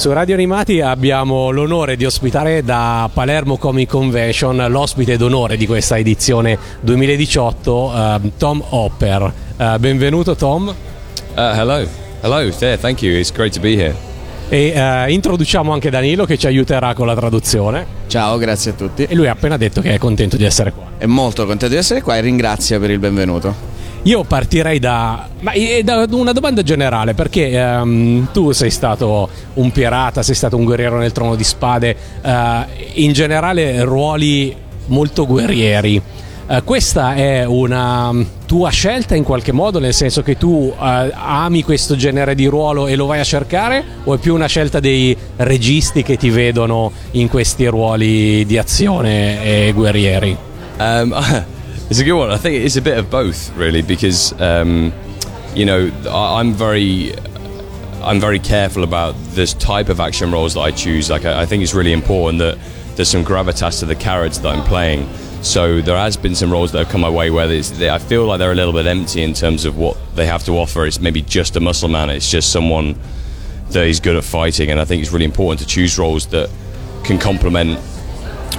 Su Radio Animati abbiamo l'onore di ospitare da Palermo Comic Convention l'ospite d'onore di questa edizione 2018, uh, Tom Hopper. Uh, benvenuto Tom. Uh, hello, hello there, thank you, it's great to be here. E uh, introduciamo anche Danilo che ci aiuterà con la traduzione. Ciao, grazie a tutti. E lui ha appena detto che è contento di essere qua. È molto contento di essere qua e ringrazia per il benvenuto. Io partirei da, da, una domanda generale, perché um, tu sei stato un pirata, sei stato un guerriero nel trono di spade, uh, in generale ruoli molto guerrieri. Uh, questa è una tua scelta in qualche modo, nel senso che tu uh, ami questo genere di ruolo e lo vai a cercare, o è più una scelta dei registi che ti vedono in questi ruoli di azione e guerrieri? Um, It's a good one. I think it's a bit of both, really, because um, you know I'm very I'm very careful about this type of action roles that I choose. Like I, think it's really important that there's some gravitas to the character that I'm playing. So there has been some roles that have come my way where they, I feel like they're a little bit empty in terms of what they have to offer. It's maybe just a muscle man. It's just someone that is good at fighting, and I think it's really important to choose roles that can complement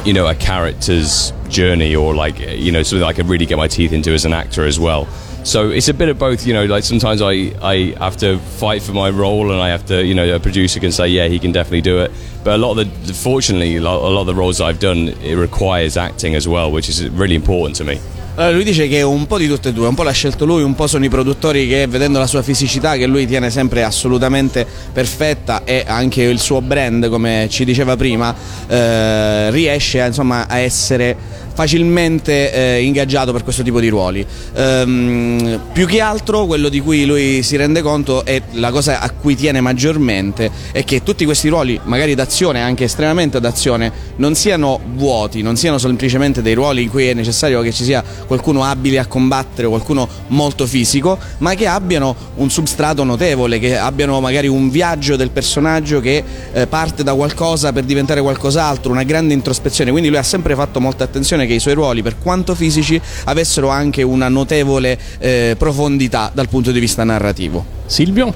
you know a character's journey or like you know something I could really get my teeth into as an actor as well. So it's a bit of both, you know. Like sometimes I, I have to fight for my role, and I have to, you know, a producer can say, yeah, he can definitely do it. But a lot of the, fortunately, a lot of the roles I've done, it requires acting as well, which is really important to me. Allora lui dice che un po' di tutte e due, un po' l'ha scelto lui, un po' sono i produttori che vedendo la sua fisicità che lui tiene sempre assolutamente perfetta e anche il suo brand come ci diceva prima eh, riesce a, insomma, a essere facilmente eh, ingaggiato per questo tipo di ruoli. Ehm, più che altro quello di cui lui si rende conto è la cosa a cui tiene maggiormente è che tutti questi ruoli, magari d'azione, anche estremamente d'azione, non siano vuoti, non siano semplicemente dei ruoli in cui è necessario che ci sia qualcuno abile a combattere, qualcuno molto fisico, ma che abbiano un substrato notevole, che abbiano magari un viaggio del personaggio che eh, parte da qualcosa per diventare qualcos'altro, una grande introspezione. Quindi lui ha sempre fatto molta attenzione che i suoi ruoli, per quanto fisici, avessero anche una notevole eh, profondità dal punto di vista narrativo. Silvio?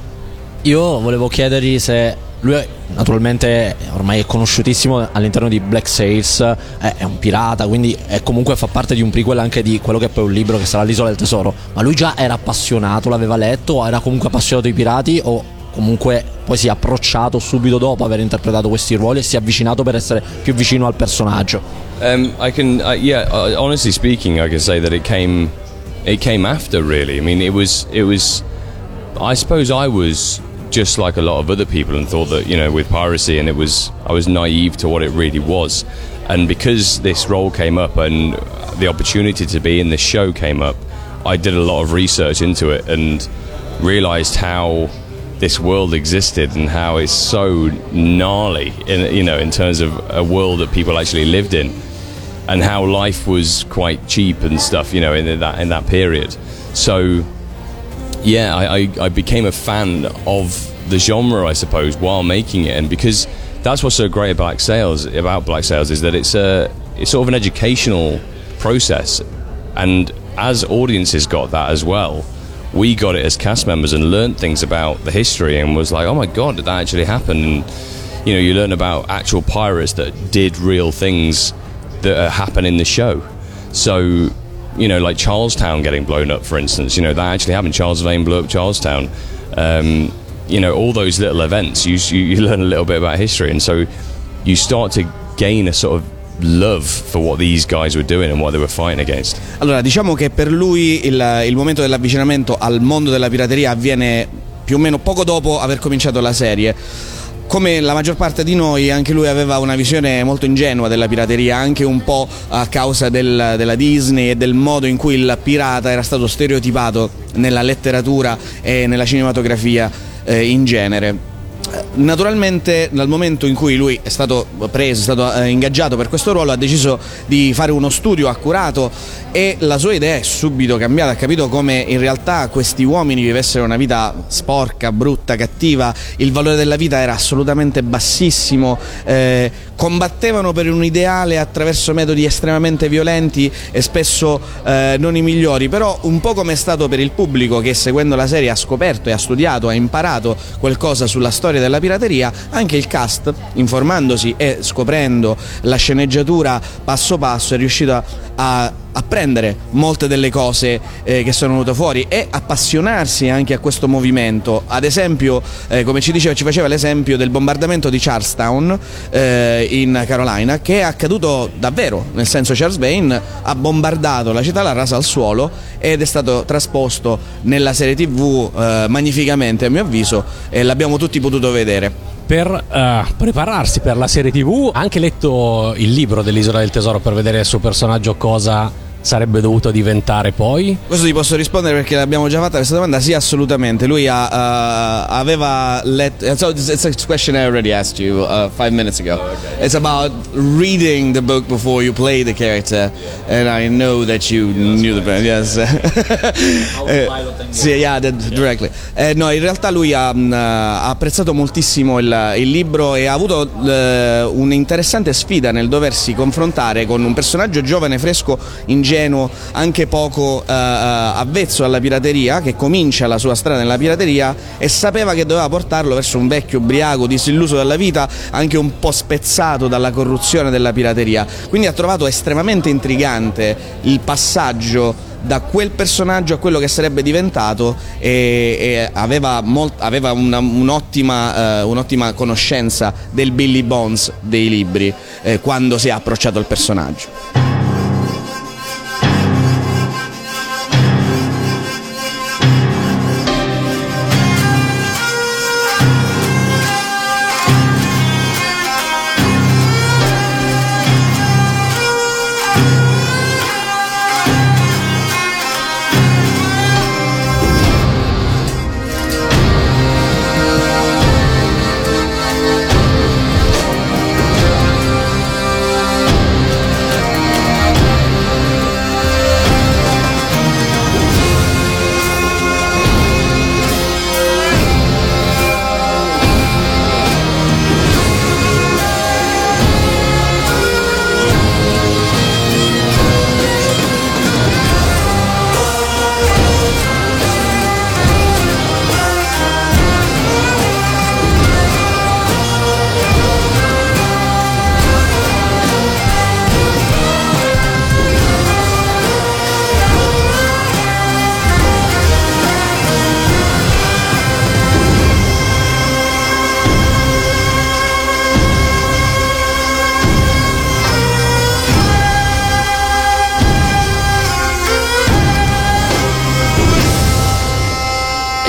Io volevo chiedergli se lui naturalmente ormai è conosciutissimo all'interno di Black Sails, è, un pirata, quindi comunque fa parte di un prequel anche di quello che è poi un libro che sarà l'Isola del Tesoro. Ma lui già era appassionato, l'aveva letto, era comunque appassionato dei pirati o comunque poi si è approcciato subito dopo aver interpretato questi ruoli e si è avvicinato per essere più vicino al personaggio. Um, I can, uh, yeah, uh, honestly speaking, I can say that it came, it came after really. I mean, it was, it was, I suppose I was just like a lot of other people and thought that you know with piracy and it was I was naive to what it really was. And because this role came up and the opportunity to be in this show came up I did a lot of research into it and realized how this world existed and how it's so gnarly in you know in terms of a world that people actually lived in and how life was quite cheap and stuff you know in that in that period. So yeah, I, I, I became a fan of the genre, I suppose, while making it, and because that's what's so great about sales about Black Sales is that it's a it's sort of an educational process, and as audiences got that as well, we got it as cast members and learned things about the history and was like, oh my god, did that actually happen? And you know, you learn about actual pirates that did real things that uh, happen in the show. So you know, like Charlestown getting blown up, for instance. You know, that actually happened. Charles Vane blew up Charlestown. Um, you know, all those little events, you, you, you learn a little bit about history. And so you start to gain a sort of love for what these guys were doing and what they were fighting against. Allora, diciamo che per lui il, il momento dell'avvicinamento al mondo della pirateria avviene più o meno poco dopo aver cominciato la serie come la maggior parte di noi, anche lui aveva una visione molto ingenua della pirateria, anche un po' a causa del, della Disney e del modo in cui il pirata era stato stereotipato nella letteratura e nella cinematografia eh, in genere. Naturalmente dal momento in cui lui è stato preso, è stato eh, ingaggiato per questo ruolo, ha deciso di fare uno studio accurato e la sua idea è subito cambiata, ha capito come in realtà questi uomini vivessero una vita sporca, brutta, cattiva, il valore della vita era assolutamente bassissimo, eh, combattevano per un ideale attraverso metodi estremamente violenti e spesso eh, non i migliori, però un po' come è stato per il pubblico che seguendo la serie ha scoperto e ha studiato, ha imparato qualcosa sulla storia della pirateria, anche il cast, informandosi e scoprendo la sceneggiatura passo passo, è riuscito a, a a prendere molte delle cose eh, che sono venute fuori e appassionarsi anche a questo movimento. Ad esempio, eh, come ci, diceva, ci faceva l'esempio del bombardamento di Charlestown eh, in Carolina, che è accaduto davvero, nel senso Charles Bain ha bombardato la città, l'ha rasa al suolo ed è stato trasposto nella serie tv eh, magnificamente a mio avviso e l'abbiamo tutti potuto vedere per uh, prepararsi per la serie tv ha anche letto il libro dell'Isola del Tesoro per vedere il suo personaggio cosa sarebbe dovuto diventare poi? Questo ti posso rispondere perché l'abbiamo già fatta questa domanda, sì assolutamente, lui ha, uh, aveva letto, so it's a question I already asked you uh, five minutes ago, oh, okay. it's about reading the book before you play the character and I know that you yeah, knew the brand, yes. eh, sì, yeah, directly. Eh, no, in realtà lui ha, uh, ha apprezzato moltissimo il, il, libro e ha avuto uh, un'interessante sfida nel doversi confrontare con un personaggio giovane, fresco, ingenuo ingenuo, anche poco eh, eh, avvezzo alla pirateria, che comincia la sua strada nella pirateria e sapeva che doveva portarlo verso un vecchio ubriaco, disilluso dalla vita, anche un po' spezzato dalla corruzione della pirateria. Quindi ha trovato estremamente intrigante il passaggio da quel personaggio a quello che sarebbe diventato e, e aveva, molt, aveva una, un'ottima, uh, un'ottima, conoscenza del Billy Bones dei libri eh, quando si è approcciato al personaggio.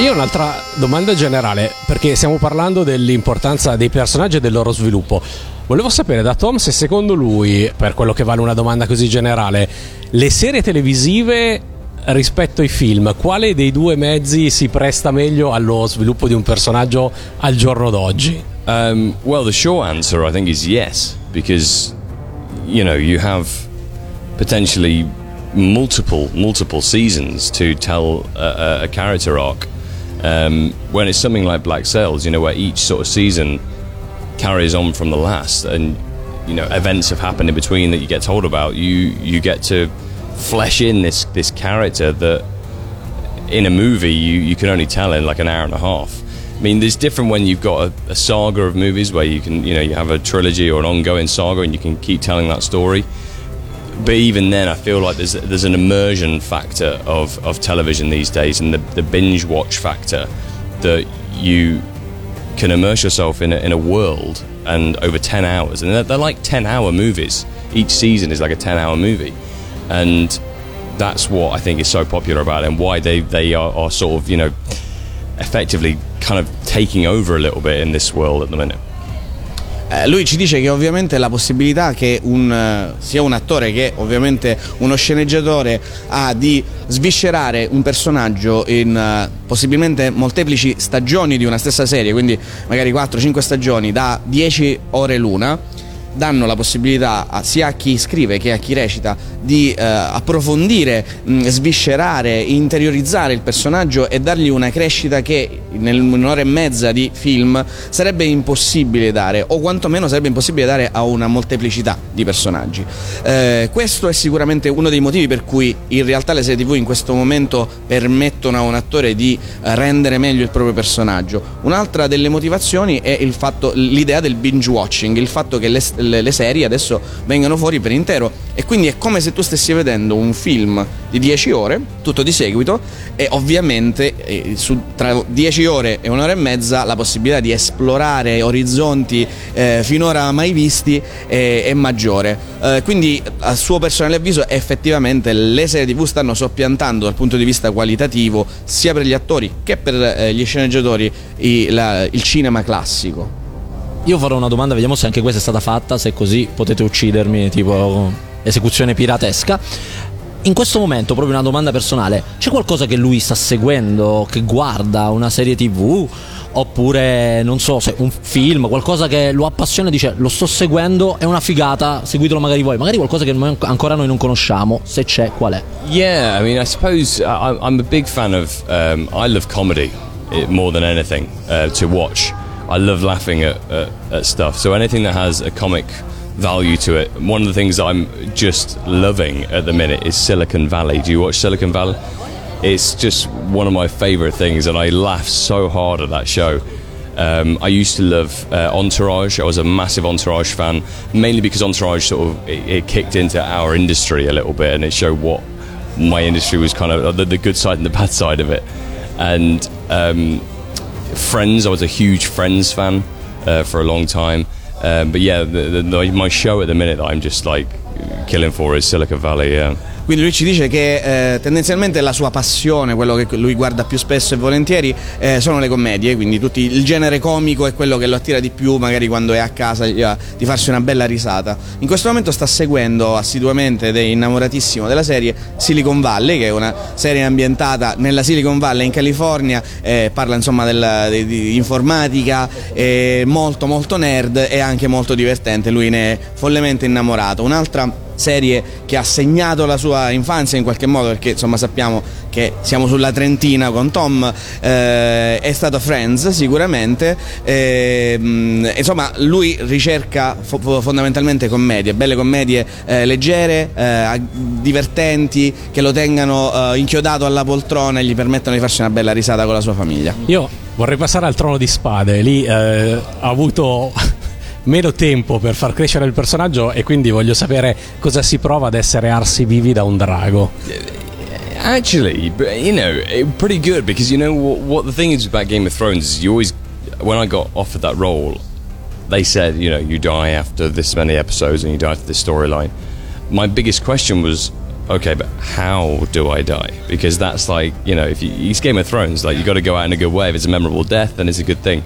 Io ho un'altra domanda generale, perché stiamo parlando dell'importanza dei personaggi e del loro sviluppo. Volevo sapere da Tom se secondo lui, per quello che vale una domanda così generale, le serie televisive rispetto ai film, quale dei due mezzi si presta meglio allo sviluppo di un personaggio al giorno d'oggi? Um, well, the short answer I think is yes, because you know you have potentially multiple multiple seasons to tell a, a character arc. Um, when it's something like Black Sails, you know, where each sort of season carries on from the last, and you know, events have happened in between that you get told about. You you get to flesh in this this character that in a movie you, you can only tell in like an hour and a half. I mean, there's different when you've got a, a saga of movies where you can, you know, you have a trilogy or an ongoing saga and you can keep telling that story but even then, I feel like there's there's an immersion factor of, of television these days, and the, the binge watch factor that you can immerse yourself in a, in a world and over 10 hours. And they're, they're, like 10 hour movies. Each season is like a 10 hour movie. And that's what i think is so popular about it and why they, they are, are sort of you know effectively kind of taking over a little bit in this world at the minute Eh, lui ci dice che ovviamente la possibilità che un, eh, sia un attore che ovviamente uno sceneggiatore ha di sviscerare un personaggio in uh, possibilmente molteplici stagioni di una stessa serie, quindi magari 4-5 stagioni da 10 ore l'una, danno la possibilità a, sia a chi scrive che a chi recita di eh, approfondire, mh, sviscerare, interiorizzare il personaggio e dargli una crescita che nell'un'ora e mezza di film sarebbe impossibile dare o quantomeno sarebbe impossibile dare a una molteplicità di personaggi. Eh, questo è sicuramente uno dei motivi per cui in realtà le serie tv in questo momento permettono a un attore di eh, rendere meglio il proprio personaggio. Un'altra delle motivazioni è fatto, l'idea del binge watching, il fatto che le, le, le serie adesso vengano fuori per intero e quindi è come se tu stessi vedendo un film di 10 ore, tutto di seguito e ovviamente eh, su, tra 10 ore e un'ora e mezza la possibilità di esplorare orizzonti eh, finora mai visti è, è maggiore. Eh, quindi a suo personale avviso effettivamente le serie tv stanno soppiantando dal punto di vista qualitativo sia per gli attori che per eh, gli sceneggiatori i, la, il cinema classico. Io farò una domanda, vediamo se anche questa è stata fatta, se così potete uccidermi, tipo esecuzione piratesca. In questo momento, proprio una domanda personale, c'è qualcosa che lui sta seguendo, che guarda, una serie tv? Oppure, non so, se un film, qualcosa che lo appassiona e dice lo sto seguendo, è una figata, seguitelo magari voi. Magari qualcosa che ancora noi non conosciamo, se c'è, qual è? Yeah, I mean, I suppose uh, I'm a big fan of, um, I love comedy eh, more than anything uh, to watch. I love laughing at, at, at stuff. So anything that has a comic value to it. One of the things I'm just loving at the minute is Silicon Valley. Do you watch Silicon Valley? It's just one of my favorite things, and I laugh so hard at that show. Um, I used to love uh, Entourage. I was a massive Entourage fan, mainly because Entourage sort of it, it, kicked into our industry a little bit, and it showed what my industry was kind of the, the good side and the bad side of it. And um, Friends, I was a huge Friends fan uh, for a long time. Um, but yeah, the, the, my show at the minute that I'm just like killing for is Silicon Valley. Yeah. Quindi lui ci dice che eh, tendenzialmente la sua passione, quello che lui guarda più spesso e volentieri, eh, sono le commedie, quindi tutti, il genere comico è quello che lo attira di più magari quando è a casa di farsi una bella risata. In questo momento sta seguendo assiduamente ed è innamoratissimo della serie Silicon Valley, che è una serie ambientata nella Silicon Valley in California, eh, parla insomma della, di, di informatica, è molto molto nerd e anche molto divertente, lui ne è follemente innamorato. Un'altra serie che ha segnato la sua infanzia in qualche modo perché insomma sappiamo che siamo sulla trentina con Tom eh, è stato Friends sicuramente eh, insomma lui ricerca fo- fondamentalmente commedie belle commedie eh, leggere eh, divertenti che lo tengano eh, inchiodato alla poltrona e gli permettano di farsi una bella risata con la sua famiglia. Io vorrei passare al trono di spade. Lì eh, ha avuto meno tempo per far crescere il personaggio e quindi voglio sapere cosa si prova ad essere arsi vivi da un drago. Actually, you know, pretty good because you know what, what the thing is about Game of Thrones is you always, when I got offered that role, they said, you know, you die after this many episodes and you die after this storyline. My biggest question was, okay, but how do I die? Because that's like, you know, if you, it's Game of Thrones, like you got to go out in a good way. If it's a memorable death, then it's a good thing.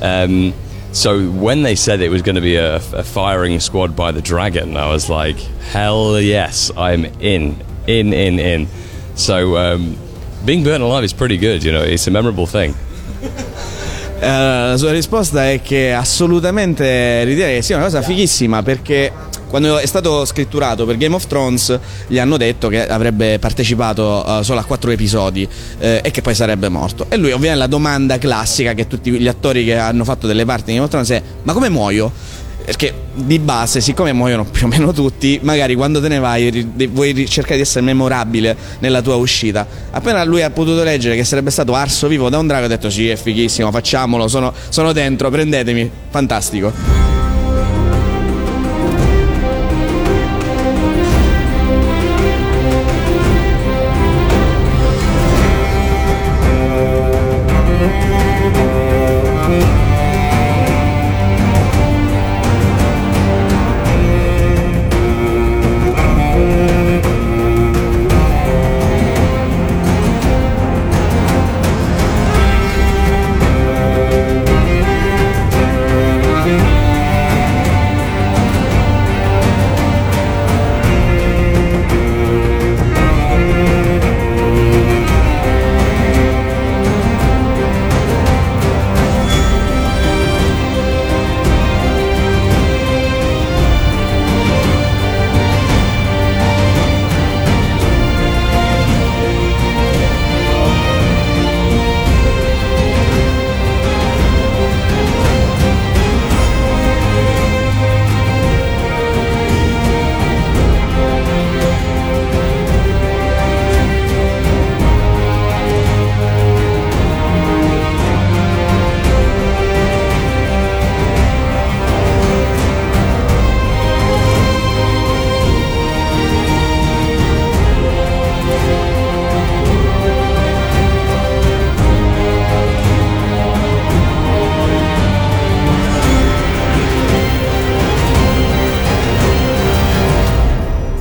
Um, so when they said it was going to be a, a, firing squad by the dragon, I was like, hell yes, I'm in, in, in, in. So um, being burnt alive is pretty good, you know, it's a memorable thing. Uh, la sua risposta è che assolutamente ritiene che sia una cosa fighissima perché quando è stato scritturato per Game of Thrones gli hanno detto che avrebbe partecipato uh, solo a quattro episodi eh, e che poi sarebbe morto. E lui ovviamente la domanda classica che tutti gli attori che hanno fatto delle parti di Game of Thrones è ma come muoio? Perché di base, siccome muoiono più o meno tutti, magari quando te ne vai vuoi cercare di essere memorabile nella tua uscita. Appena lui ha potuto leggere che sarebbe stato arso vivo da un drago, ha detto sì, è fighissimo, facciamolo, sono, sono dentro, prendetemi, fantastico.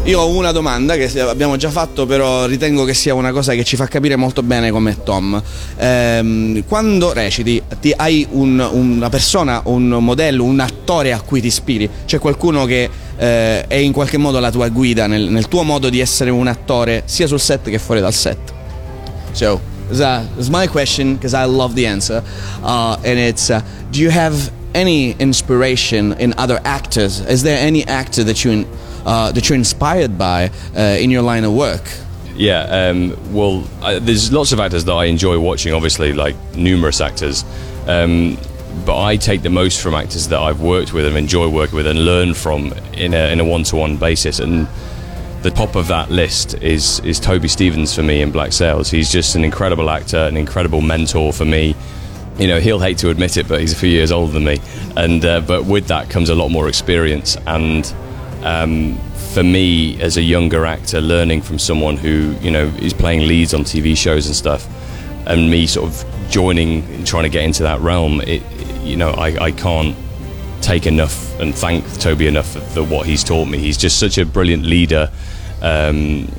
Io ho una domanda che abbiamo già fatto, però ritengo che sia una cosa che ci fa capire molto bene come Tom. Ehm, quando reciti, ti, hai un, una persona, un modello, un attore a cui ti ispiri? C'è qualcuno che eh, è in qualche modo la tua guida nel, nel, tuo modo di essere un attore, sia sul set che fuori dal set? So, that's my question because I love the answer. Uh, and it's, uh, do you have any inspiration in other actors? Is there any actor that you uh, that you're inspired by uh, in your line of work? Yeah, um, well, I, there's lots of actors that I enjoy watching. Obviously, like numerous actors. Um, but I take the most from actors that I've worked with and enjoy working with and learn from in a, in a one-to-one basis. And the top of that list is is Toby Stevens for me in Black Sails. He's just an incredible actor, an incredible mentor for me. You know, he'll hate to admit it, but he's a few years older than me, and uh, but with that comes a lot more experience and um, for me as a younger actor, learning from someone who you know is playing leads on TV shows and stuff, and me sort of joining and trying to get into that realm, it, you know, I, I can't take enough and thank Toby enough for what he's taught me. He's just such a brilliant leader um,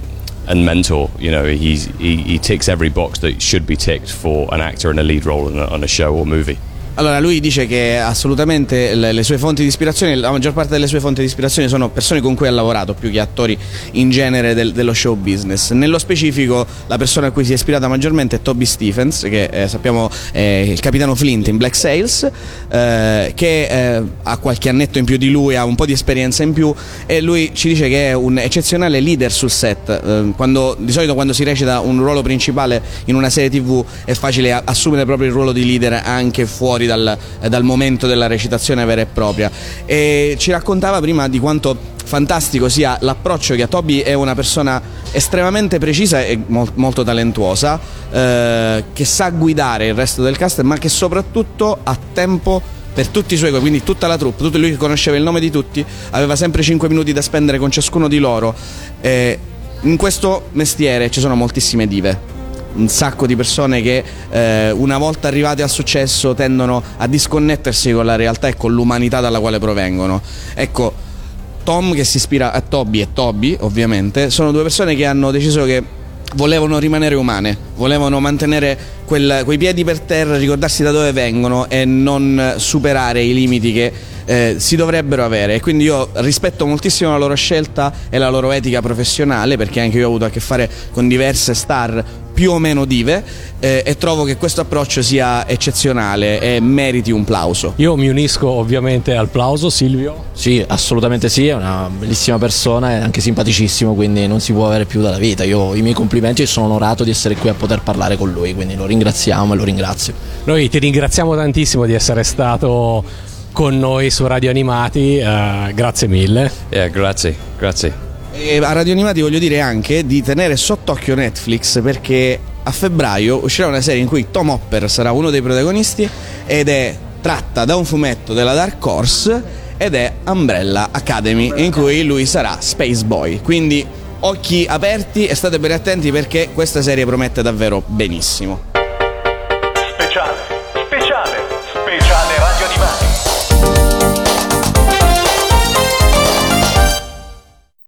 and mentor. You know, he, he ticks every box that should be ticked for an actor in a lead role a, on a show or movie. Allora, lui dice che assolutamente le, le, sue fonti di ispirazione, la maggior parte delle sue fonti di ispirazione sono persone con cui ha lavorato più che attori in genere del, dello show business. Nello specifico, la persona a cui si è ispirata maggiormente è Toby Stephens, che eh, sappiamo è il capitano Flint in Black Sails, eh, che eh, ha qualche annetto in più di lui, ha un po' di esperienza in più e lui ci dice che è un eccezionale leader sul set. Eh, quando, di solito quando si recita un ruolo principale in una serie tv è facile assumere proprio il ruolo di leader anche fuori dal, dal momento della recitazione vera e propria. E ci raccontava prima di quanto fantastico sia l'approccio che a Toby è una persona estremamente precisa e mo- molto talentuosa, eh, che sa guidare il resto del cast, ma che soprattutto ha tempo per tutti i suoi, quindi tutta la troupe, tutto lui conosceva il nome di tutti, aveva sempre 5 minuti da spendere con ciascuno di loro. Eh, in questo mestiere ci sono moltissime dive, un sacco di persone che eh, una volta arrivate al successo tendono a disconnettersi con la realtà e con l'umanità dalla quale provengono. Ecco, Tom che si ispira a Toby e Toby, ovviamente, sono due persone che hanno deciso che volevano rimanere umane, volevano mantenere quel, quei piedi per terra, ricordarsi da dove vengono e non superare i limiti che eh, si dovrebbero avere. E quindi io rispetto moltissimo la loro scelta e la loro etica professionale, perché anche io ho avuto a che fare con diverse star più o meno dive eh, e trovo che questo approccio sia eccezionale e meriti un plauso. Io mi unisco ovviamente al plauso, Silvio. Sì, assolutamente sì, è una bellissima persona, è anche simpaticissimo, quindi non si può avere più dalla vita. Io i miei complimenti e sono onorato di essere qui a poter parlare con lui, quindi lo ringraziamo e lo ringrazio. Noi ti ringraziamo tantissimo di essere stato con noi su Radio Animati, uh, grazie mille. Yeah, grazie, grazie. E a Radio Animati voglio dire anche di tenere sott'occhio Netflix perché a febbraio uscirà una serie in cui Tom Hopper sarà uno dei protagonisti ed è tratta da un fumetto della Dark Horse ed è Umbrella Academy in cui lui sarà Space Boy. Quindi occhi aperti e state ben attenti perché questa serie promette davvero benissimo.